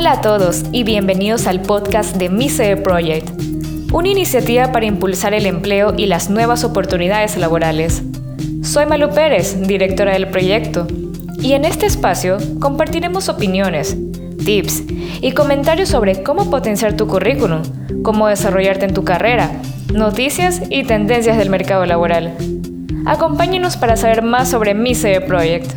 Hola a todos y bienvenidos al podcast de MICE Project, una iniciativa para impulsar el empleo y las nuevas oportunidades laborales. Soy Malu Pérez, directora del proyecto, y en este espacio compartiremos opiniones, tips y comentarios sobre cómo potenciar tu currículum, cómo desarrollarte en tu carrera, noticias y tendencias del mercado laboral. Acompáñenos para saber más sobre MICE Project.